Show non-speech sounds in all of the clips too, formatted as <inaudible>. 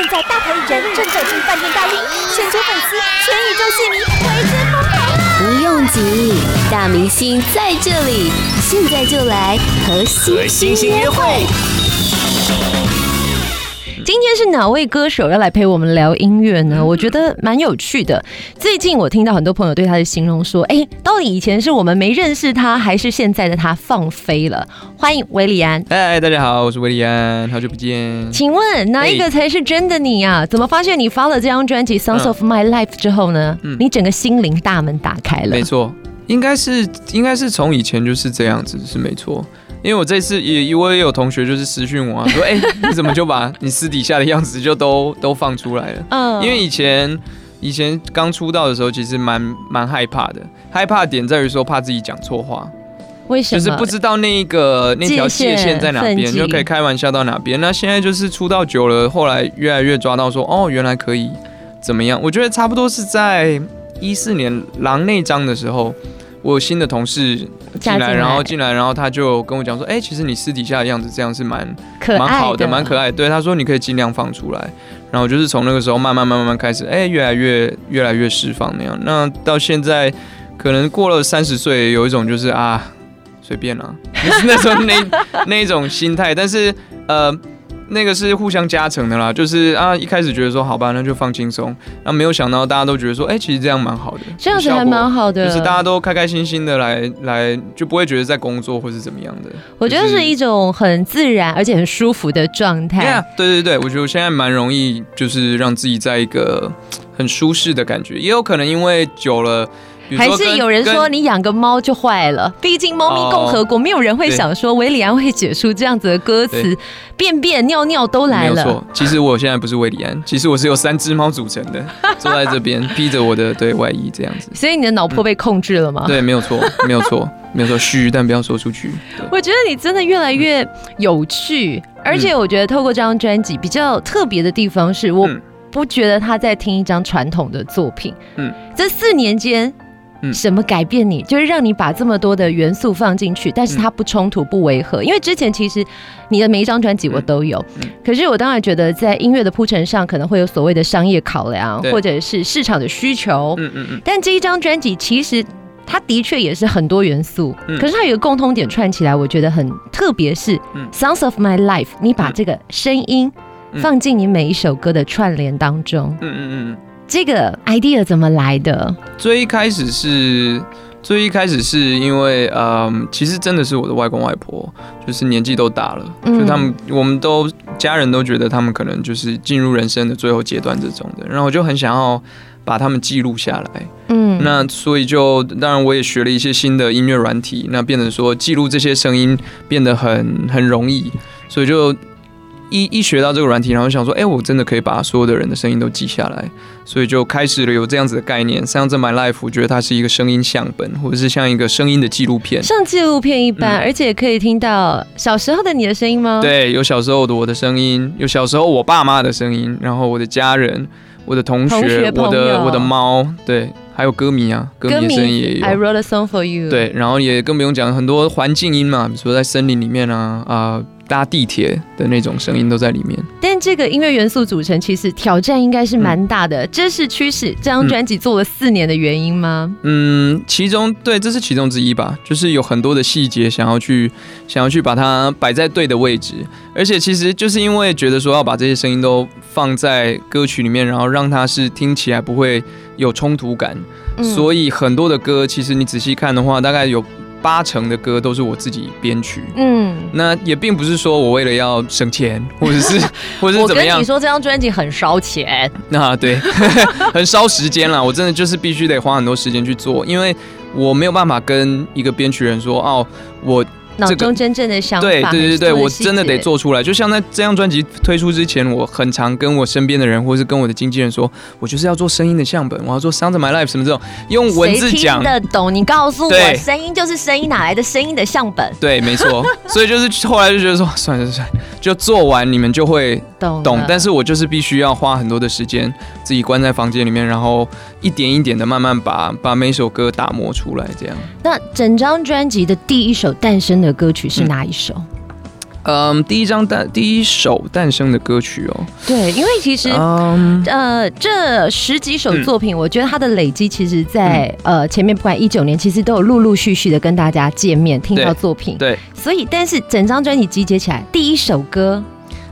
现在大牌艺人正走进饭店大厅，全球粉丝、全宇宙戏迷为之疯狂啊！不用急，大明星在这里，现在就来和星星约会。今天是哪位歌手要来陪我们聊音乐呢？我觉得蛮有趣的。最近我听到很多朋友对他的形容说：“哎，到底以前是我们没认识他，还是现在的他放飞了？”欢迎维里安。嗨，大家好，我是维里安，好久不见。请问哪一个才是真的你啊？怎么发现你发了这张专辑《Songs of My Life》之后呢？嗯，你整个心灵大门打开了。没错，应该是应该是从以前就是这样子，是没错。因为我这次也，我也有同学就是私讯我、啊、说，<laughs> 哎、欸，你怎么就把你私底下的样子就都 <laughs> 都放出来了？嗯，因为以前以前刚出道的时候，其实蛮蛮害怕的，害怕点在于说怕自己讲错话，为什么？就是不知道那一个那条界限在哪边，就可以开玩笑到哪边。那现在就是出道久了，后来越来越抓到说，哦，原来可以怎么样？我觉得差不多是在一四年狼那张的时候。我有新的同事进来，然后进来，然后他就跟我讲说：“哎、欸，其实你私底下的样子这样是蛮蛮好的，蛮可爱的。”对，他说你可以尽量放出来。然后就是从那个时候慢慢慢慢慢开始，哎、欸，越来越越来越释放那样。那到现在可能过了三十岁，有一种就是啊，随便啦，就是那时候那 <laughs> 那一种心态。但是呃。那个是互相加成的啦，就是啊，一开始觉得说好吧，那就放轻松，那没有想到大家都觉得说，哎、欸，其实这样蛮好的，这样子还蛮好的，就是大家都开开心心的来来，就不会觉得在工作或是怎么样的。我觉得是一种很自然而且很舒服的状态。Yeah, 对对对，我觉得我现在蛮容易，就是让自己在一个很舒适的感觉，也有可能因为久了。还是有人说你养个猫就坏了，毕竟猫咪共和国，没有人会想说韦里安会写出这样子的歌词，便便尿尿都来了。没有错，其实我现在不是韦里安，其实我是由三只猫组成的，<laughs> 坐在这边披着我的对外衣这样子。所以你的脑波被控制了吗？嗯、对，没有错，没有错，没有错，嘘，但不要说出去。我觉得你真的越来越有趣，而且我觉得透过这张专辑比较特别的地方是，我不觉得他在听一张传统的作品。嗯，这四年间。什么改变你，就是让你把这么多的元素放进去，但是它不冲突、不违和。因为之前其实你的每一张专辑我都有，可是我当然觉得在音乐的铺陈上可能会有所谓的商业考量，或者是市场的需求。嗯嗯嗯。但这一张专辑其实它的确也是很多元素，可是它有一个共通点串起来，我觉得很特别，是《Sounds of My Life》，你把这个声音放进你每一首歌的串联当中。嗯嗯嗯。这个 idea 怎么来的？最一开始是，最一开始是因为，嗯，其实真的是我的外公外婆，就是年纪都大了，嗯、就他们，我们都家人都觉得他们可能就是进入人生的最后阶段这种的，然后我就很想要把他们记录下来，嗯，那所以就当然我也学了一些新的音乐软体，那变得说记录这些声音变得很很容易，所以就。一一学到这个软体，然后想说，哎、欸，我真的可以把所有的人的声音都记下来，所以就开始了有这样子的概念。像这 My Life，我觉得它是一个声音相本，或者是像一个声音的纪录片，像纪录片一般，嗯、而且可以听到小时候的你的声音吗？对，有小时候的我的声音，有小时候我爸妈的声音，然后我的家人、我的同学、我的我的猫，对，还有歌迷啊，歌迷的声音也有。I wrote a song for you。对，然后也更不用讲很多环境音嘛，比如说在森林里面啊啊。呃搭地铁的那种声音都在里面，但这个音乐元素组成其实挑战应该是蛮大的，嗯、这是趋势。这张专辑做了四年的原因吗？嗯，其中对，这是其中之一吧。就是有很多的细节想要去想要去把它摆在对的位置，而且其实就是因为觉得说要把这些声音都放在歌曲里面，然后让它是听起来不会有冲突感，嗯、所以很多的歌其实你仔细看的话，大概有。八成的歌都是我自己编曲，嗯，那也并不是说我为了要省钱，或者是，<laughs> 或者是怎么样。我跟你说，这张专辑很烧钱，那 <laughs> 对，<laughs> 很烧时间啦。我真的就是必须得花很多时间去做，因为我没有办法跟一个编曲人说，哦，我。脑中真正的想法，对对对对，我真的得做出来。就像在这张专辑推出之前，我很常跟我身边的人，或是跟我的经纪人说，我就是要做声音的相本，我要做《Sound of My Life》什么这种，用文字讲。谁听得懂？你告诉我，声音就是声音，哪来的声音的相本？对，没错。<laughs> 所以就是后来就觉得说，算了算了，就做完你们就会懂懂。但是我就是必须要花很多的时间，自己关在房间里面，然后一点一点的慢慢把把每首歌打磨出来，这样。那整张专辑的第一首诞生的歌曲是哪一首？嗯，第一张诞第一首诞生的歌曲哦。对，因为其实、um, 呃，这十几首作品，嗯、我觉得它的累积，其实在，在、嗯、呃前面不管一九年，其实都有陆陆续续的跟大家见面，听到作品。对，所以但是整张专辑集结起来，第一首歌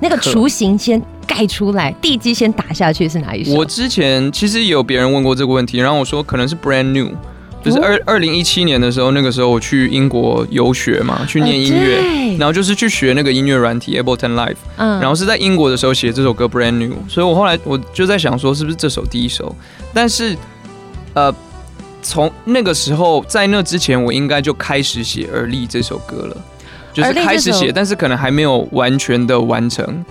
那个雏形先盖出来，地基先打下去是哪一首？我之前其实也有别人问过这个问题，然后我说可能是 Brand New。就是二二零一七年的时候，那个时候我去英国游学嘛，去念音乐，哦、然后就是去学那个音乐软体 Ableton Live，嗯，然后是在英国的时候写这首歌 Brand New，所以我后来我就在想说，是不是这首第一首？但是，呃，从那个时候在那之前，我应该就开始写《而立》这首歌了，就是开始写，但是可能还没有完全的完成，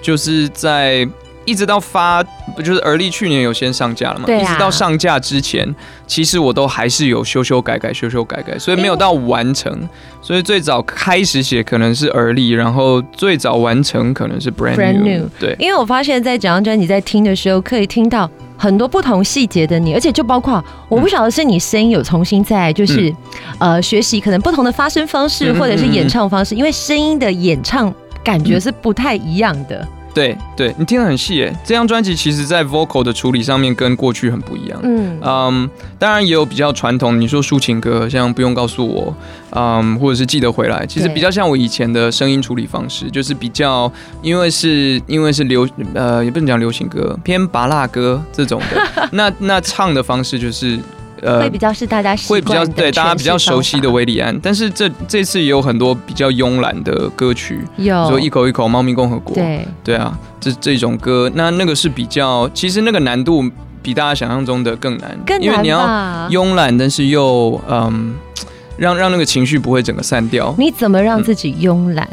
就是在。一直到发，不就是而立去年有先上架了嘛？对啊。一直到上架之前，其实我都还是有修修改改、修修改改，所以没有到完成。所以最早开始写可能是而立，然后最早完成可能是 Brand New。Brand new 对，因为我发现，在整张专辑在听的时候，可以听到很多不同细节的你，而且就包括我不晓得是你声音有重新在就是、嗯、呃学习可能不同的发声方式，或者是演唱方式，嗯嗯嗯，因为声音的演唱感觉是不太一样的。对对，你听得很细耶。这张专辑其实，在 vocal 的处理上面跟过去很不一样。嗯嗯，当然也有比较传统，你说抒情歌，像不用告诉我，嗯，或者是记得回来，其实比较像我以前的声音处理方式，就是比较因为是因为是流呃，也不能讲流行歌，偏拔辣歌这种的。<laughs> 那那唱的方式就是。呃，会比较是大家会比较对大家比较熟悉的韦礼安，但是这这次也有很多比较慵懒的歌曲，有。说一口一口猫咪共和国，对。对啊，这这种歌，那那个是比较，其实那个难度比大家想象中的更难，更难，因为你要慵懒，但是又嗯，让让那个情绪不会整个散掉。你怎么让自己慵懒？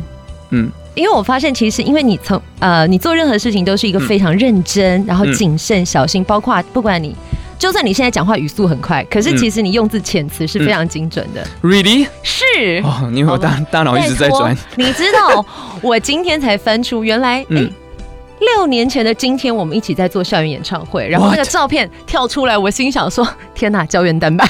嗯，因为我发现其实因为你从呃，你做任何事情都是一个非常认真，嗯、然后谨慎小心，包括不管你。就算你现在讲话语速很快，可是其实你用字遣词是非常精准的。Really？是哦，因为我大大脑一直在转。你知道，我今天才翻出，原来哎，六年前的今天，我们一起在做校园演唱会，然后那个照片跳出来，我心想说：天哪，胶原蛋白。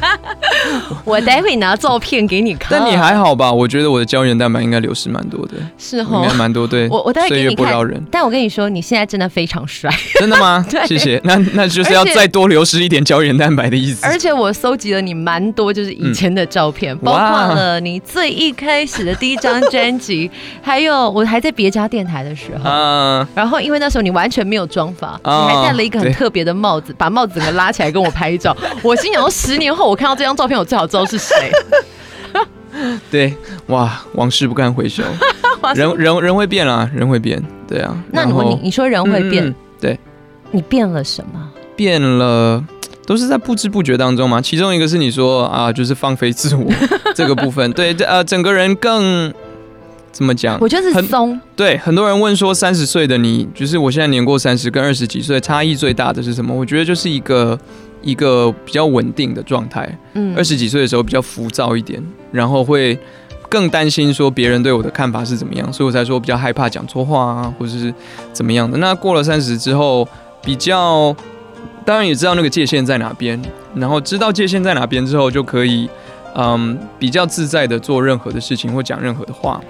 <laughs> 我待会拿照片给你看。但你还好吧？我觉得我的胶原蛋白应该流失蛮多的。是哦，应该蛮多。对，我我待会给你看。但我跟你说，你现在真的非常帅。真的吗？对，<laughs> 谢谢。那那就是要再多流失一点胶原蛋白的意思。而且我搜集了你蛮多，就是以前的照片，包括了你最一开始的第一张专辑，<laughs> 还有我还在别家电台的时候。嗯。然后因为那时候你完全没有妆发，你还戴了一个很特别的帽子，把帽子整个拉起来跟我拍照。我心想说，十年后我看到这张照片，我最好知道是谁。<laughs> 对，哇，往事不堪回首，<laughs> 人人人会变啊，人会变，对啊。那你你你说人会变，嗯、对，你变了什么？变了，都是在不知不觉当中嘛。其中一个是你说啊，就是放飞自我 <laughs> 这个部分，对，呃，整个人更怎么讲？我觉得是松。对，很多人问说，三十岁的你，就是我现在年过三十，跟二十几岁差异最大的是什么？我觉得就是一个。一个比较稳定的状态，嗯，二十几岁的时候比较浮躁一点，然后会更担心说别人对我的看法是怎么样，所以我才说比较害怕讲错话啊，或者是怎么样的。那过了三十之后，比较当然也知道那个界限在哪边，然后知道界限在哪边之后，就可以嗯比较自在的做任何的事情或讲任何的话。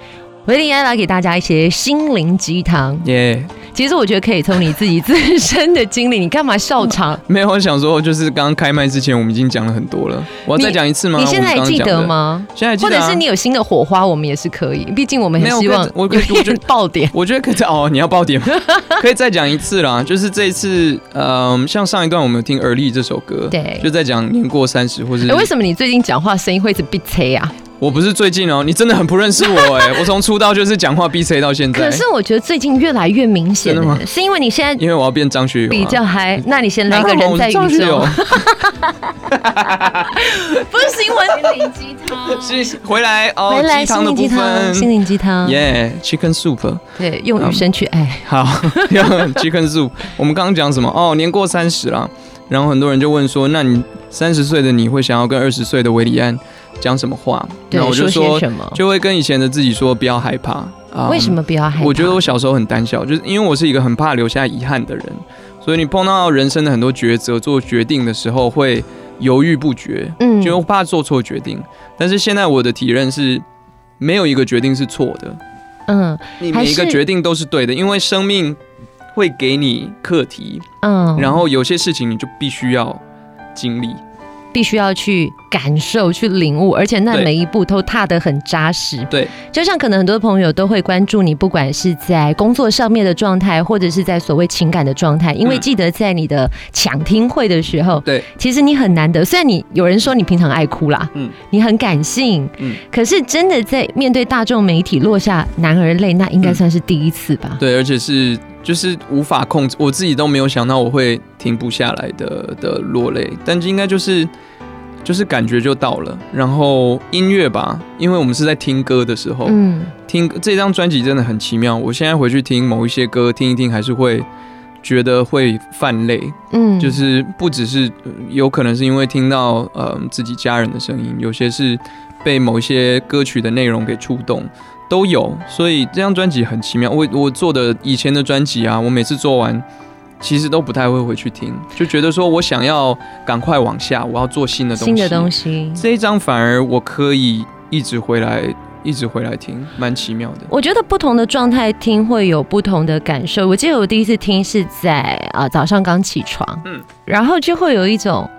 韦礼安来给大家一些心灵鸡汤，<laughs> 耶。其实我觉得可以从你自己自身的经历，你干嘛笑场？<laughs> 没有，我想说就是刚刚开麦之前，我们已经讲了很多了。我要再讲一次吗？你现在还记得吗？现在记得，或者是你有新的火花，我们也是可以。毕竟我们很希望我我觉得爆点，<laughs> 我觉得可以再哦，你要爆点吗？<laughs> 可以再讲一次啦。就是这一次，嗯，像上一段我们有听《而立》这首歌，对，就在讲年过三十，或是为什么你最近讲话声音会一直变脆啊？我不是最近哦，你真的很不认识我哎！<laughs> 我从出道就是讲话逼车到现在。可是我觉得最近越来越明显，真的吗？是因为你现在因为我要变张学友比较嗨。那你先来一个人在宇宙。<laughs> 不是新闻，心灵鸡汤。<laughs> 是回来哦，回来鸡汤心灵鸡汤。耶，Chicken Soup。对，用女生去爱。好，用 Chicken Soup。我们刚刚讲什么？哦，年过三十了，然后很多人就问说，那你三十岁的你会想要跟二十岁的维里安讲什么话？那我就说，就会跟以前的自己说，不要害怕啊。<laughs> 为什么不要害怕？我觉得我小时候很胆小，就是因为我是一个很怕留下遗憾的人，所以你碰到人生的很多抉择、做决定的时候会犹豫不决，嗯，就怕做错决定。但是现在我的体认是，没有一个决定是错的。嗯，你每一个决定都是对的，因为生命会给你课题。嗯，然后有些事情你就必须要经历。必须要去感受、去领悟，而且那每一步都踏得很扎实。对，就像可能很多朋友都会关注你，不管是在工作上面的状态，或者是在所谓情感的状态。因为记得在你的抢听会的时候，对，其实你很难得。虽然你有人说你平常爱哭啦，嗯，你很感性，嗯，可是真的在面对大众媒体落下男儿泪，那应该算是第一次吧？对，而且是。就是无法控制，我自己都没有想到我会停不下来的的落泪，但应该就是就是感觉就到了。然后音乐吧，因为我们是在听歌的时候，嗯，听这张专辑真的很奇妙。我现在回去听某一些歌，听一听还是会觉得会泛泪，嗯，就是不只是有可能是因为听到呃自己家人的声音，有些是被某一些歌曲的内容给触动。都有，所以这张专辑很奇妙。我我做的以前的专辑啊，我每次做完，其实都不太会回去听，就觉得说我想要赶快往下，我要做新的东西。新的东西，这一张反而我可以一直回来，一直回来听，蛮奇妙的。我觉得不同的状态听会有不同的感受。我记得我第一次听是在啊早上刚起床，嗯，然后就会有一种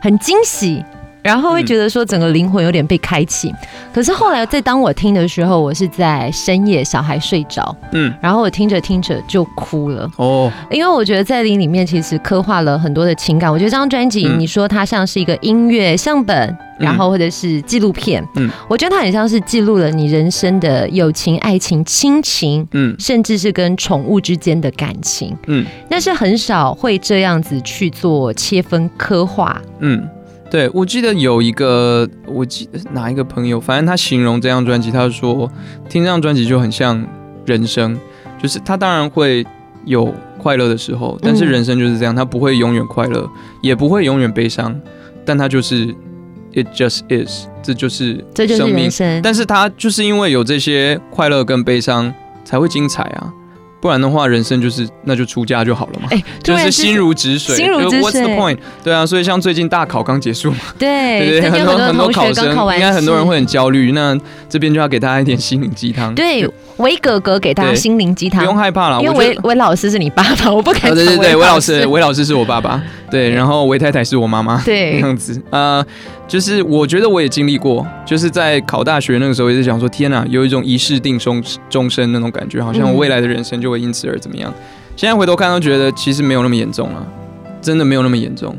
很惊喜。然后会觉得说整个灵魂有点被开启，嗯、可是后来在当我听的时候，我是在深夜小孩睡着，嗯，然后我听着听着就哭了。哦，因为我觉得在你里面其实刻画了很多的情感。我觉得这张专辑，你说它像是一个音乐相本，嗯、然后或者是纪录片，嗯，我觉得它很像是记录了你人生的友情、爱情、亲情，嗯，甚至是跟宠物之间的感情，嗯，但是很少会这样子去做切分刻画，嗯。对，我记得有一个，我记得哪一个朋友，反正他形容这张专辑，他说听这张专辑就很像人生，就是他当然会有快乐的时候，但是人生就是这样，他不会永远快乐，也不会永远悲伤，但他就是 it just is，这就是生命，这就是人生，但是他就是因为有这些快乐跟悲伤，才会精彩啊。不然的话，人生就是那就出家就好了嘛，欸、就是心如止水。心如止水。What's the point？对啊，所以像最近大考刚结束嘛，对对对，很多很多考生应该很多人会很焦虑。那这边就要给大家一点心灵鸡汤。对，韦哥哥给大家心灵鸡汤，不用害怕啦，因为韦韦老师是你爸爸，<laughs> 我不敢。对对对，韦老师，韦老师是我爸爸，对，然后韦太太是我妈妈，对，这样子啊。就是我觉得我也经历过，就是在考大学那个时候，也是想说天哪，有一种一世定终终身那种感觉，好像我未来的人生就会因此而怎么样。现在回头看都觉得其实没有那么严重了，真的没有那么严重，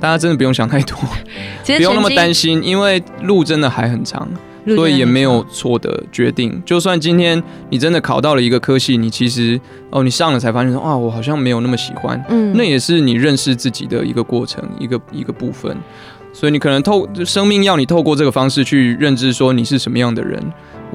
大家真的不用想太多，<laughs> 不用那么担心，因为路真的还很长，所以也没有错的决定。就算今天你真的考到了一个科系，你其实哦，你上了才发现说啊，我好像没有那么喜欢，嗯，那也是你认识自己的一个过程，一个一个部分。所以你可能透生命要你透过这个方式去认知说你是什么样的人。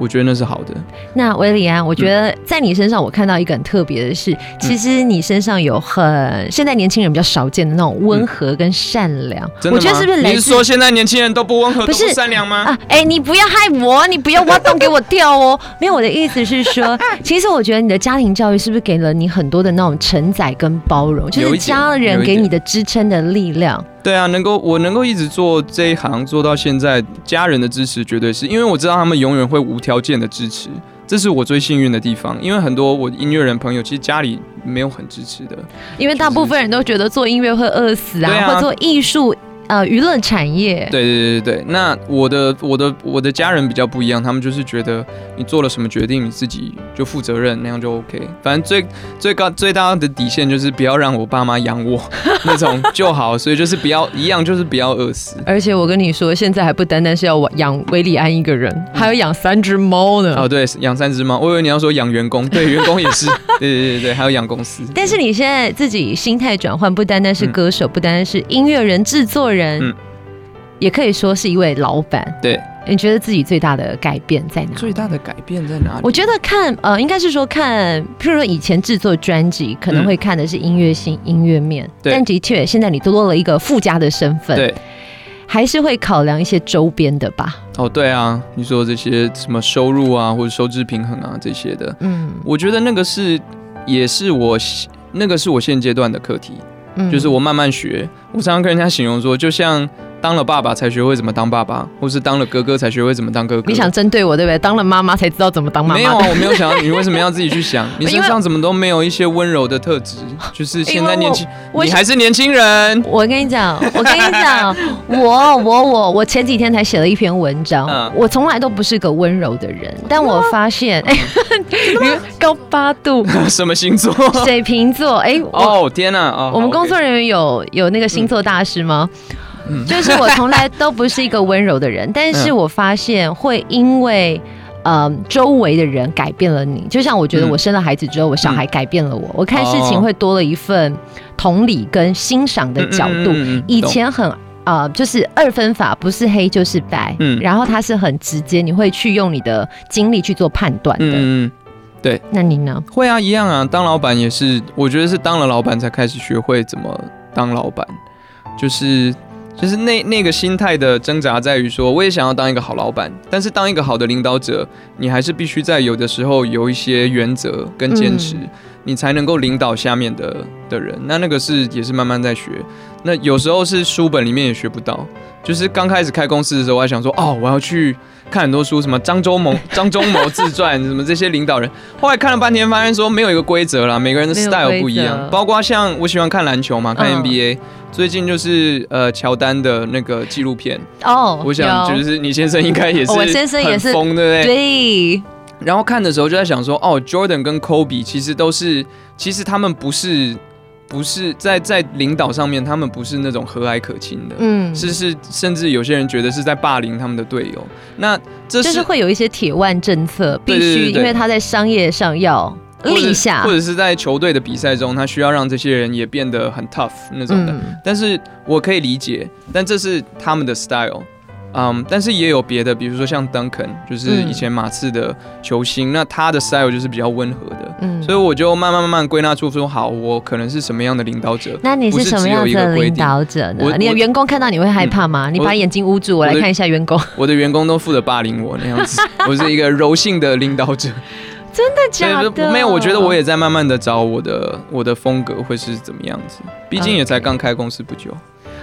我觉得那是好的。那韦礼安，我觉得在你身上，我看到一个很特别的是，嗯、其实你身上有很现在年轻人比较少见的那种温和跟善良。嗯、真的吗？我觉得是不是？你是说现在年轻人都不温和，不是不善良吗？啊，哎、欸，你不要害我，你不要挖洞给我跳哦。<laughs> 没有，我的意思是说，<laughs> 其实我觉得你的家庭教育是不是给了你很多的那种承载跟包容，就是家人给你的支撑的力量。对啊，能够我能够一直做这一行做到现在，家人的支持绝对是因为我知道他们永远会无条件的支持，这是我最幸运的地方。因为很多我音乐人朋友其实家里没有很支持的，因为大部分人都觉得做音乐会饿死啊，或做艺术。呃，娱乐产业，对对对对，那我的我的我的家人比较不一样，他们就是觉得你做了什么决定，你自己就负责任，那样就 OK。反正最最高最大的底线就是不要让我爸妈养我 <laughs> 那种就好，所以就是不要一样，就是不要饿死。而且我跟你说，现在还不单单是要养威利安一个人，还要养三只猫呢。哦，对，养三只猫，我以为你要说养员工，对，员工也是，<laughs> 对对对对，还有养公司。但是你现在自己心态转换，不单单是歌手，嗯、不单单是音乐人、制作人。人，嗯，也可以说是一位老板。对，你觉得自己最大的改变在哪？最大的改变在哪里？我觉得看，呃，应该是说看，譬如说以前制作专辑可能会看的是音乐性、嗯、音乐面，但的确现在你多了一个附加的身份，对，还是会考量一些周边的吧？哦，对啊，你说这些什么收入啊，或者收支平衡啊这些的，嗯，我觉得那个是，也是我那个是我现阶段的课题。就是我慢慢学，我常常跟人家形容说，就像当了爸爸才学会怎么当爸爸，或是当了哥哥才学会怎么当哥哥。你想针对我对不对？当了妈妈才知道怎么当妈妈。没有啊，我没有想到你为什么要自己去想？<laughs> 你身上怎么都没有一些温柔的特质？就是现在年轻，你还是年轻人。我跟你讲，我跟你讲，我我我我前几天才写了一篇文章，嗯、我从来都不是个温柔的人，但我发现，哎，<laughs> 高八度，<laughs> 什么星座？水瓶座。哎，哦天哪，哦，我们工作人员有有那个星座大师吗？嗯就是我从来都不是一个温柔的人，<laughs> 但是我发现会因为，呃，周围的人改变了你。就像我觉得我生了孩子之后，我小孩改变了我，我看事情会多了一份同理跟欣赏的角度。以前很呃，就是二分法，不是黑就是白，嗯，然后他是很直接，你会去用你的经历去做判断的。嗯，对。那你呢？会啊，一样啊。当老板也是，我觉得是当了老板才开始学会怎么当老板，就是。就是那那个心态的挣扎在于说，我也想要当一个好老板，但是当一个好的领导者，你还是必须在有的时候有一些原则跟坚持，嗯、你才能够领导下面的的人。那那个是也是慢慢在学，那有时候是书本里面也学不到。就是刚开始开公司的时候，我还想说，哦，我要去看很多书，什么张忠谋、<laughs> 张忠谋自传，什么这些领导人。后来看了半天，发现说没有一个规则啦，每个人的 style 不一样。包括像我喜欢看篮球嘛，看 NBA，、嗯、最近就是呃乔丹的那个纪录片哦，我想就是你先生应该也是，我先生也是疯，对不对？对。然后看的时候就在想说，哦，Jordan 跟 Kobe 其实都是，其实他们不是。不是在在领导上面，他们不是那种和蔼可亲的，嗯，是是，甚至有些人觉得是在霸凌他们的队友。那这是就是会有一些铁腕政策，必须因为他在商业上要立下，或者是在球队的比赛中，他需要让这些人也变得很 tough 那种的。嗯，但是我可以理解，但这是他们的 style。嗯，um, 但是也有别的，比如说像 Duncan，就是以前马刺的球星，嗯、那他的 style 就是比较温和的，嗯，所以我就慢慢慢慢归纳出说，好，我可能是什么样的领导者？那你是什么样的领导者呢？你的员工看到你会害怕吗？嗯、你把眼睛捂住，我来看一下员工。<laughs> 我的员工都负责霸凌我那样子，<laughs> 我是一个柔性的领导者。真的假的？没有，我觉得我也在慢慢的找我的我的风格会是怎么样子，毕竟也才刚开公司不久。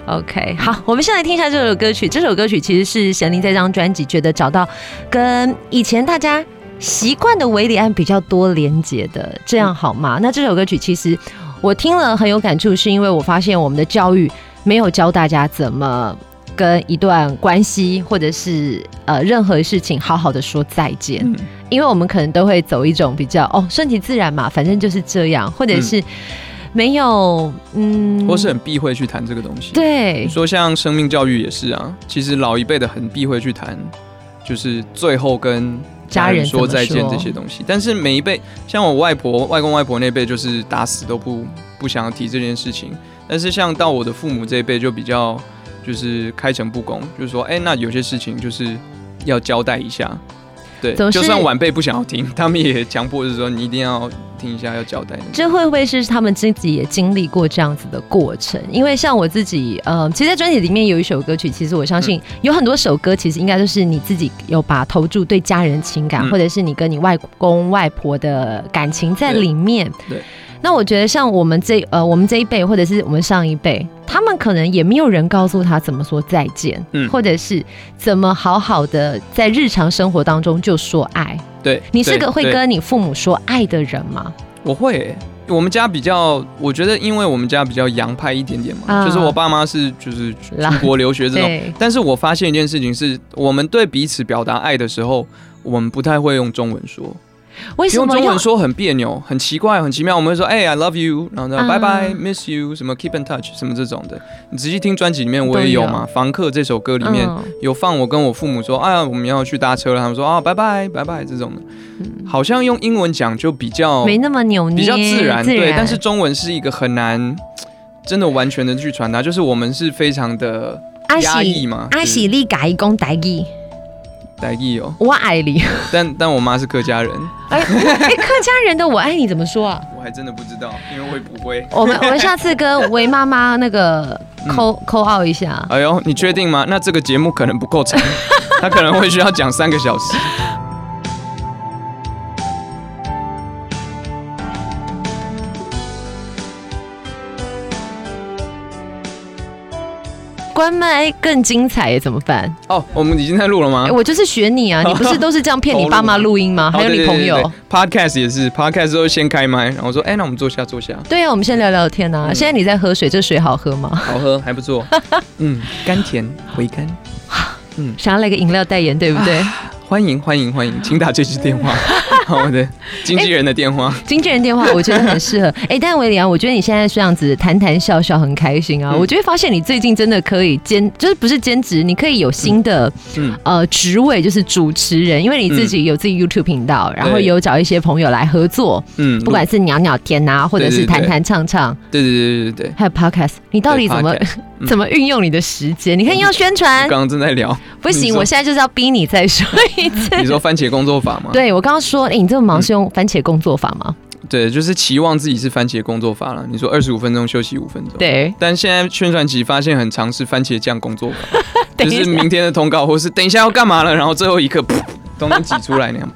OK，好，我们先来听一下这首歌曲。这首歌曲其实是贤伶在这张专辑觉得找到跟以前大家习惯的韦礼安比较多连结的，这样好吗？那这首歌曲其实我听了很有感触，是因为我发现我们的教育没有教大家怎么跟一段关系或者是呃任何事情好好的说再见，嗯、因为我们可能都会走一种比较哦顺其自然嘛，反正就是这样，或者是。嗯没有，嗯，或是很避讳去谈这个东西。对，你说像生命教育也是啊，其实老一辈的很避讳去谈，就是最后跟家人说再见这些东西。但是每一辈，像我外婆、外公、外婆那辈，就是打死都不不想要提这件事情。但是像到我的父母这一辈，就比较就是开诚布公，就是说，哎，那有些事情就是要交代一下。对，就算晚辈不想要听，<laughs> 他们也强迫，就是说你一定要。听一下要交代，这会不会是他们自己也经历过这样子的过程？因为像我自己，呃，其实，在专辑里面有一首歌曲，其实我相信有很多首歌，其实应该都是你自己有把投注对家人情感，嗯、或者是你跟你外公外婆的感情在里面。对。对那我觉得，像我们这呃，我们这一辈，或者是我们上一辈，他们可能也没有人告诉他怎么说再见，嗯，或者是怎么好好的在日常生活当中就说爱。对，你是个会跟你父母说爱的人吗？我会、欸，我们家比较，我觉得，因为我们家比较洋派一点点嘛，啊、就是我爸妈是就是 <laughs> 出国留学这种，但是我发现一件事情是，我们对彼此表达爱的时候，我们不太会用中文说。为什么用中文说很别扭，很奇怪，很奇妙？我们会说，哎、欸、，I love you，然后呢，拜拜，miss you，什么 keep in touch，什么这种的。你仔细听专辑里面，我也有嘛，《房客》这首歌里面有放我跟我父母说，哎呀，我们要去搭车了。他们说，啊，拜拜，拜拜，这种的，好像用英文讲就比较没那么扭捏，比较自然，自然对。但是中文是一个很难真的完全的去传达，就是我们是非常的压抑嘛。阿喜利改讲台语。台语哦，我爱你。但但我妈是客家人。哎、欸，客家人的我爱你怎么说啊？<laughs> 我还真的不知道，因为会不会？我们我们下次跟维妈妈那个 <laughs> 扣扣号一下。哎呦，你确定吗？那这个节目可能不够长，<laughs> 他可能会需要讲三个小时。关麦更精彩，怎么办？哦，我们已经在录了吗？我就是学你啊，<laughs> 你不是都是这样骗你爸妈录音吗？还有你朋友，Podcast 也是，Podcast 都先开麦，然后说，哎，那我们坐下坐下。对啊，我们先聊聊天啊。现在你在喝水，这水好喝吗？好喝，还不错。<laughs> 嗯，甘甜回甘。嗯，想要来个饮料代言，对不对？欢迎欢迎欢迎，请打这支电话。<laughs> 好的，经纪人的电话，经纪人电话，我觉得很适合。<laughs> 哎，但维里安，我觉得你现在这样子谈谈笑笑，很开心啊。我就会发现你最近真的可以兼，就是不是兼职，你可以有新的呃职位，就是主持人，因为你自己有自己 YouTube 频道，然后有找一些朋友来合作，嗯，不管是鸟鸟天啊，或者是弹弹唱唱，对对对对对，还有 Podcast，你到底怎么怎么运用你的时间？你看要宣传，刚刚正在聊，不行，我现在就是要逼你再说一次。你说番茄工作法吗？对，我刚刚说。你这么忙是用番茄工作法吗？对，就是期望自己是番茄工作法了。你说二十五分钟休息五分钟，对。但现在宣传期发现很常是番茄酱工作法，<laughs> 就是明天的通告，或是等一下要干嘛了，然后最后一刻噗，都能挤出来那样。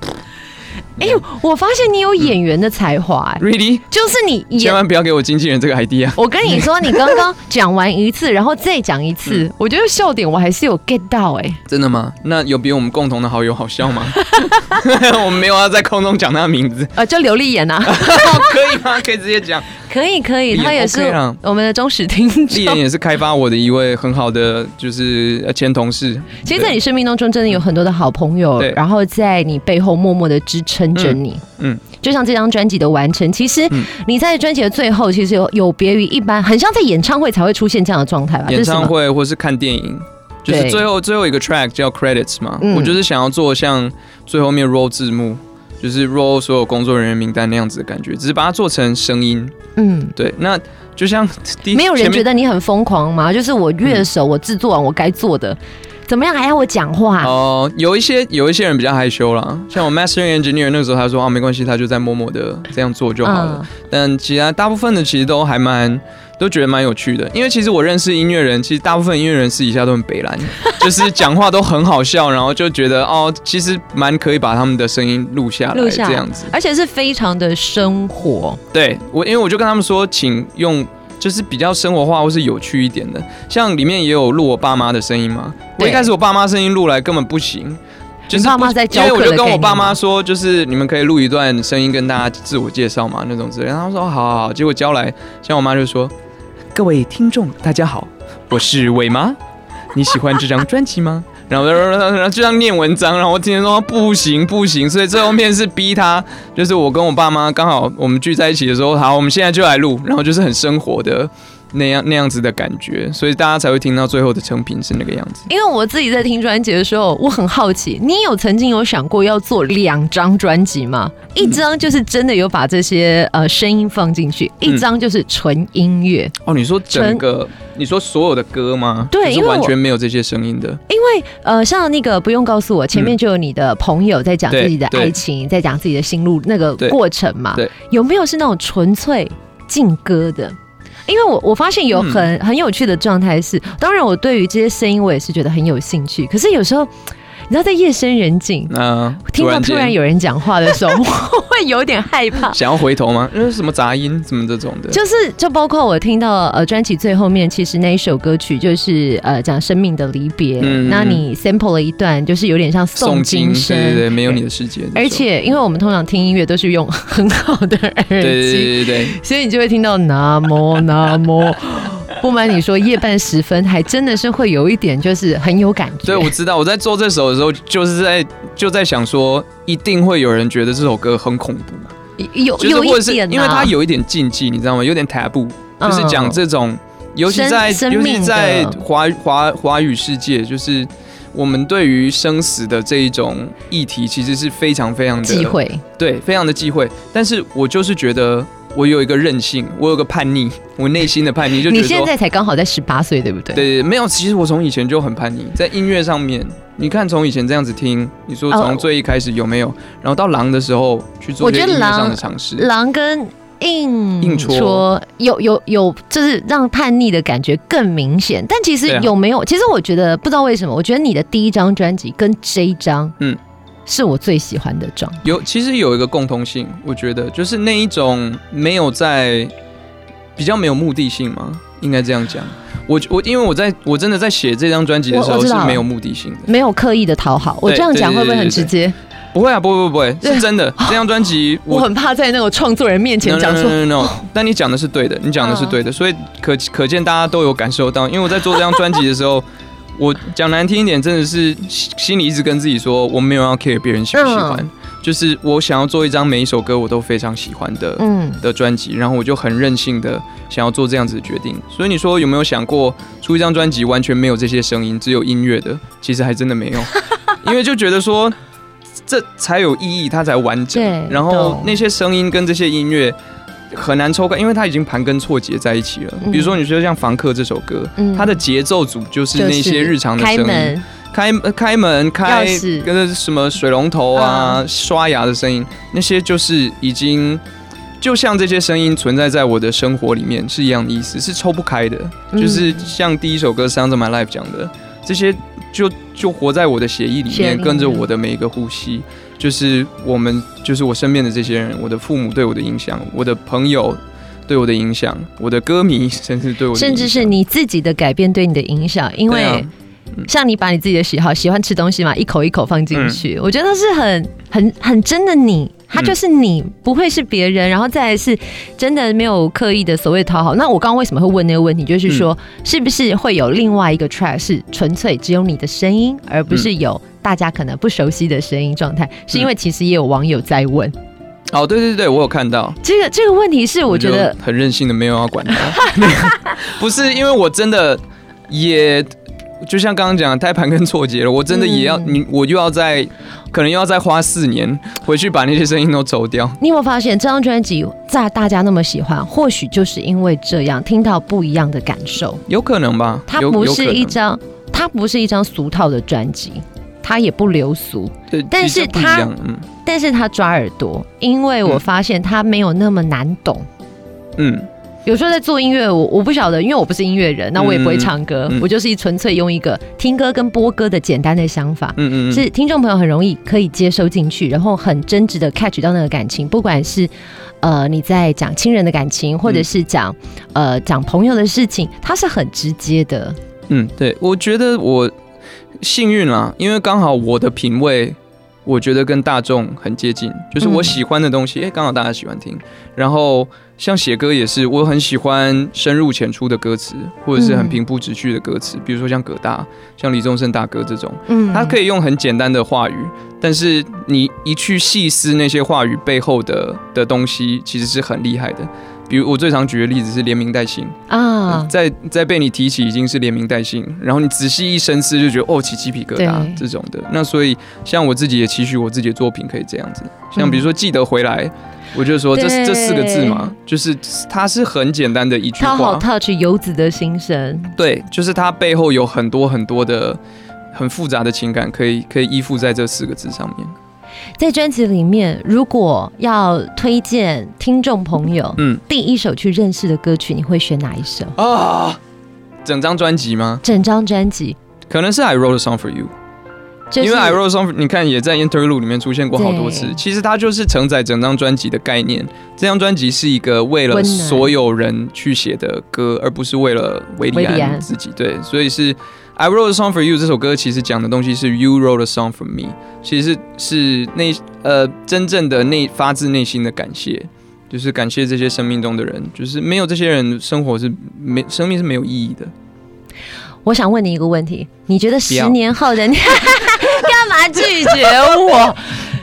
哎呦，我发现你有演员的才华，Really？就是你千万不要给我经纪人这个 idea。我跟你说，你刚刚讲完一次，然后再讲一次，我觉得笑点我还是有 get 到哎。真的吗？那有比我们共同的好友好笑吗？<laughs> <laughs> 我们没有要在空中讲他的名字，呃，叫刘丽妍啊，<laughs> 可以吗？可以直接讲。可以可以，他也是我们的忠实听众。立言也是开发我的一位很好的就是前同事。其实，在你生命当中，真的有很多的好朋友，然后在你背后默默的支撑着你。嗯，就像这张专辑的完成，其实你在专辑的最后，其实有有别于一般，很像在演唱会才会出现这样的状态吧？演唱会或是看电影，就是最后最后一个 track 叫 credits 嘛。我就是想要做像最后面 roll 字幕。就是 roll 所有工作人员名单那样子的感觉，只是把它做成声音。嗯，对。那就像 <laughs> 没有人觉得你很疯狂吗？就是我乐手，我制作完我该做的，怎么样还要我讲话？哦，有一些有一些人比较害羞啦，像我 mastering engineer 那个时候他说啊，没关系，他就在默默的这样做就好了。但其他大部分的其实都还蛮。都觉得蛮有趣的，因为其实我认识音乐人，其实大部分音乐人私底下都很北蓝，<laughs> 就是讲话都很好笑，然后就觉得哦，其实蛮可以把他们的声音录下来，这样子，而且是非常的生活。对我，因为我就跟他们说，请用就是比较生活化或是有趣一点的，像里面也有录我爸妈的声音嘛。我一开始我爸妈声音录来根本不行，就是爸妈在教课，因为我就跟我爸妈说，就是你们可以录一段声音跟大家自我介绍嘛，那种之类。然后他们说好好好，结果教来，像我妈就说。各位听众，大家好，我是伟妈。你喜欢这张专辑吗？<laughs> 然后，然后然后就这样念文章，然后我今天说不行不行，所以最后面是逼他，就是我跟我爸妈刚好我们聚在一起的时候，好，我们现在就来录，然后就是很生活的。那样那样子的感觉，所以大家才会听到最后的成品是那个样子。因为我自己在听专辑的时候，我很好奇，你有曾经有想过要做两张专辑吗？一张就是真的有把这些呃声音放进去，一张就是纯音乐。哦，你说整个，你说所有的歌吗？对，因为完全没有这些声音的。因为呃，像那个不用告诉我，前面就有你的朋友在讲自己的爱情，在讲自己的心路那个过程嘛。对，有没有是那种纯粹劲歌的？因为我我发现有很很有趣的状态是，当然我对于这些声音我也是觉得很有兴趣，可是有时候。你知道在夜深人静，嗯，听到突然有人讲话的时候，我会有点害怕。<laughs> 想要回头吗？因为什么杂音，什么这种的。就是，就包括我听到呃专辑最后面，其实那一首歌曲就是呃讲生命的离别。嗯，那你 sample 了一段，就是有点像诵经声，对对对，没有你的世界。而且，因为我们通常听音乐都是用很好的耳机，对对对对，所以你就会听到南无南无。不瞒你说，夜半时分还真的是会有一点，就是很有感觉。对，我知道我在做这首的时候，就是在就在想说，一定会有人觉得这首歌很恐怖，有有一点，因为它有一点禁忌，你知道吗？有点 taboo，就是讲这种，尤其在尤其在华华华语世界，就是我们对于生死的这一种议题，其实是非常非常的忌讳，对，非常的忌讳。但是我就是觉得。我有一个任性，我有个叛逆，我内心的叛逆就觉得。你现在才刚好在十八岁，对不对？对，没有。其实我从以前就很叛逆，在音乐上面，你看从以前这样子听，你说从最一开始有没有？然后到狼的时候去做音乐上的尝试。狼跟硬硬戳有有有，就是让叛逆的感觉更明显。但其实有没有？其实我觉得不知道为什么，我觉得你的第一张专辑跟这一张，嗯。是我最喜欢的状。有，其实有一个共通性，我觉得就是那一种没有在比较没有目的性吗？应该这样讲。我我因为我在我真的在写这张专辑的时候是没有目的性的，没有刻意的讨好。我这样讲会不会很直接？不会啊，不会不会不会，是真的。这张专辑我很怕在那个创作人面前讲说 no no no。但你讲的是对的，你讲的是对的，所以可可见大家都有感受到。因为我在做这张专辑的时候，我讲难听一点，真的是心里一直跟自己说，我没有要 care 别人喜不喜欢。就是我想要做一张每一首歌我都非常喜欢的，嗯，的专辑，然后我就很任性的想要做这样子的决定。所以你说有没有想过出一张专辑完全没有这些声音，只有音乐的？其实还真的没有，<laughs> 因为就觉得说这才有意义，它才完整。然后那些声音跟这些音乐很难抽开，因为它已经盘根错节在一起了。比如说你说像《房客》这首歌，它的节奏组就是那些日常的声音。开开门开，跟什么水龙头啊、刷牙的声音，那些就是已经就像这些声音存在在我的生活里面是一样的意思，是抽不开的。就是像第一首歌《Sounds of My Life》讲的，这些就就活在我的血液里面，跟着我的每一个呼吸。就是我们，就是我身边的这些人，我的父母对我的影响，我的朋友对我的影响，我的歌迷甚至对我的，甚至是你自己的改变对你的影响，因为。像你把你自己的喜好，喜欢吃东西嘛，一口一口放进去，嗯、我觉得是很很很真的你，他就是你，嗯、不会是别人。然后再来是真的没有刻意的所谓讨好。那我刚刚为什么会问那个问题，就是说、嗯、是不是会有另外一个 track 是纯粹只有你的声音，而不是有大家可能不熟悉的声音状态？是因为其实也有网友在问。哦，对对对，我有看到这个这个问题，是我觉得很任性的，没有要管他。<laughs> 不是因为我真的也。就像刚刚讲的，太盘跟错节了。我真的也要你，我又要再，可能又要再花四年回去把那些声音都走掉。你有没有发现，这张专辑在大家那么喜欢，或许就是因为这样，听到不一样的感受。有可能吧？它不是一张，它不是一张俗套的专辑，它也不流俗。对，但是它，嗯，但是它抓耳朵，因为我发现它没有那么难懂。嗯。有时候在做音乐，我我不晓得，因为我不是音乐人，那我也不会唱歌，嗯嗯、我就是纯粹用一个听歌跟播歌的简单的想法，嗯嗯，是听众朋友很容易可以接收进去，然后很真挚的 catch 到那个感情，不管是呃你在讲亲人的感情，或者是讲呃讲朋友的事情，它是很直接的。嗯，对，我觉得我幸运啦，因为刚好我的品味。我觉得跟大众很接近，就是我喜欢的东西，哎，刚好大家喜欢听。然后像写歌也是，我很喜欢深入浅出的歌词，或者是很平铺直叙的歌词。比如说像葛大、像李宗盛大哥这种，嗯，他可以用很简单的话语，但是你一去细思那些话语背后的的东西，其实是很厉害的。比如我最常举的例子是连名带姓啊，在在被你提起已经是连名带姓，然后你仔细一深思就觉得哦，起鸡皮疙瘩这种的。那所以像我自己也期许我自己的作品可以这样子，像比如说记得回来，我就说这这四个字嘛，就是它是很简单的一句话，好 touch 游子的心声。对，就是它背后有很多很多的很复杂的情感，可以可以依附在这四个字上面。在专辑里面，如果要推荐听众朋友，嗯，第一首去认识的歌曲，你会选哪一首啊？整张专辑吗？整张专辑可能是 I Wrote a Song for You，就是，因为 I Wrote a Song，你看也在 Interlude 里面出现过好多次。其实它就是承载整张专辑的概念。这张专辑是一个为了所有人去写的歌，而不是为了维利安自己。对，所以是。I wrote a song for you 这首歌其实讲的东西是 You wrote a song for me，其实是是内呃真正的内发自内心的感谢，就是感谢这些生命中的人，就是没有这些人，生活是没生命是没有意义的。我想问你一个问题，你觉得十年后的你 <laughs> 干嘛拒绝我？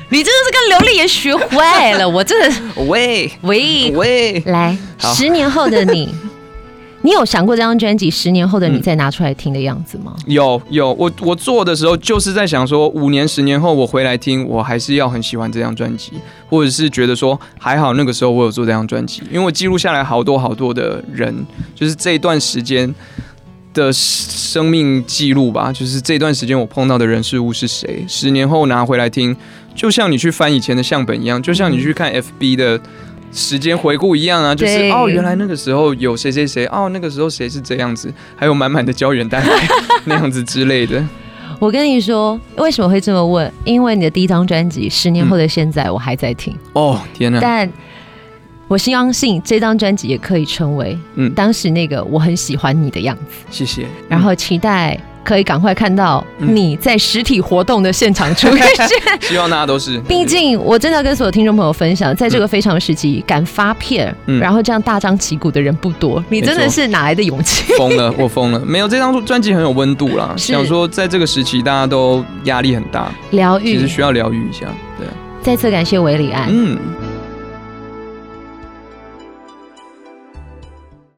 你真的是跟刘丽也学坏了，我真的喂喂喂，来十年后的你。<laughs> 你有想过这张专辑十年后的你再拿出来听的样子吗？嗯、有有，我我做的时候就是在想说，五年十年后我回来听，我还是要很喜欢这张专辑，或者是觉得说还好那个时候我有做这张专辑，因为我记录下来好多好多的人，就是这一段时间的生命记录吧，就是这段时间我碰到的人事物是谁，十年后拿回来听，就像你去翻以前的相本一样，就像你去看 FB 的。时间回顾一样啊，就是哦，原来那个时候有谁谁谁，哦，那个时候谁是这样子，还有满满的胶原蛋白 <laughs> 那样子之类的。我跟你说，为什么会这么问？因为你的第一张专辑《十年后的现在》，我还在听。哦，天哪！但我相信这张专辑也可以成为嗯当时那个我很喜欢你的样子。谢谢，然后期待。可以赶快看到你在实体活动的现场出现，<laughs> 希望大家都是。毕竟我真的要跟所有听众朋友分享，在这个非常时期敢发片，然后这样大张旗鼓的人不多。你真的是哪来的勇气？疯了，我疯了。没有这张专辑很有温度啦，想说在这个时期大家都压力很大，疗愈，其实需要疗愈一下。对，再次感谢韦礼安。嗯。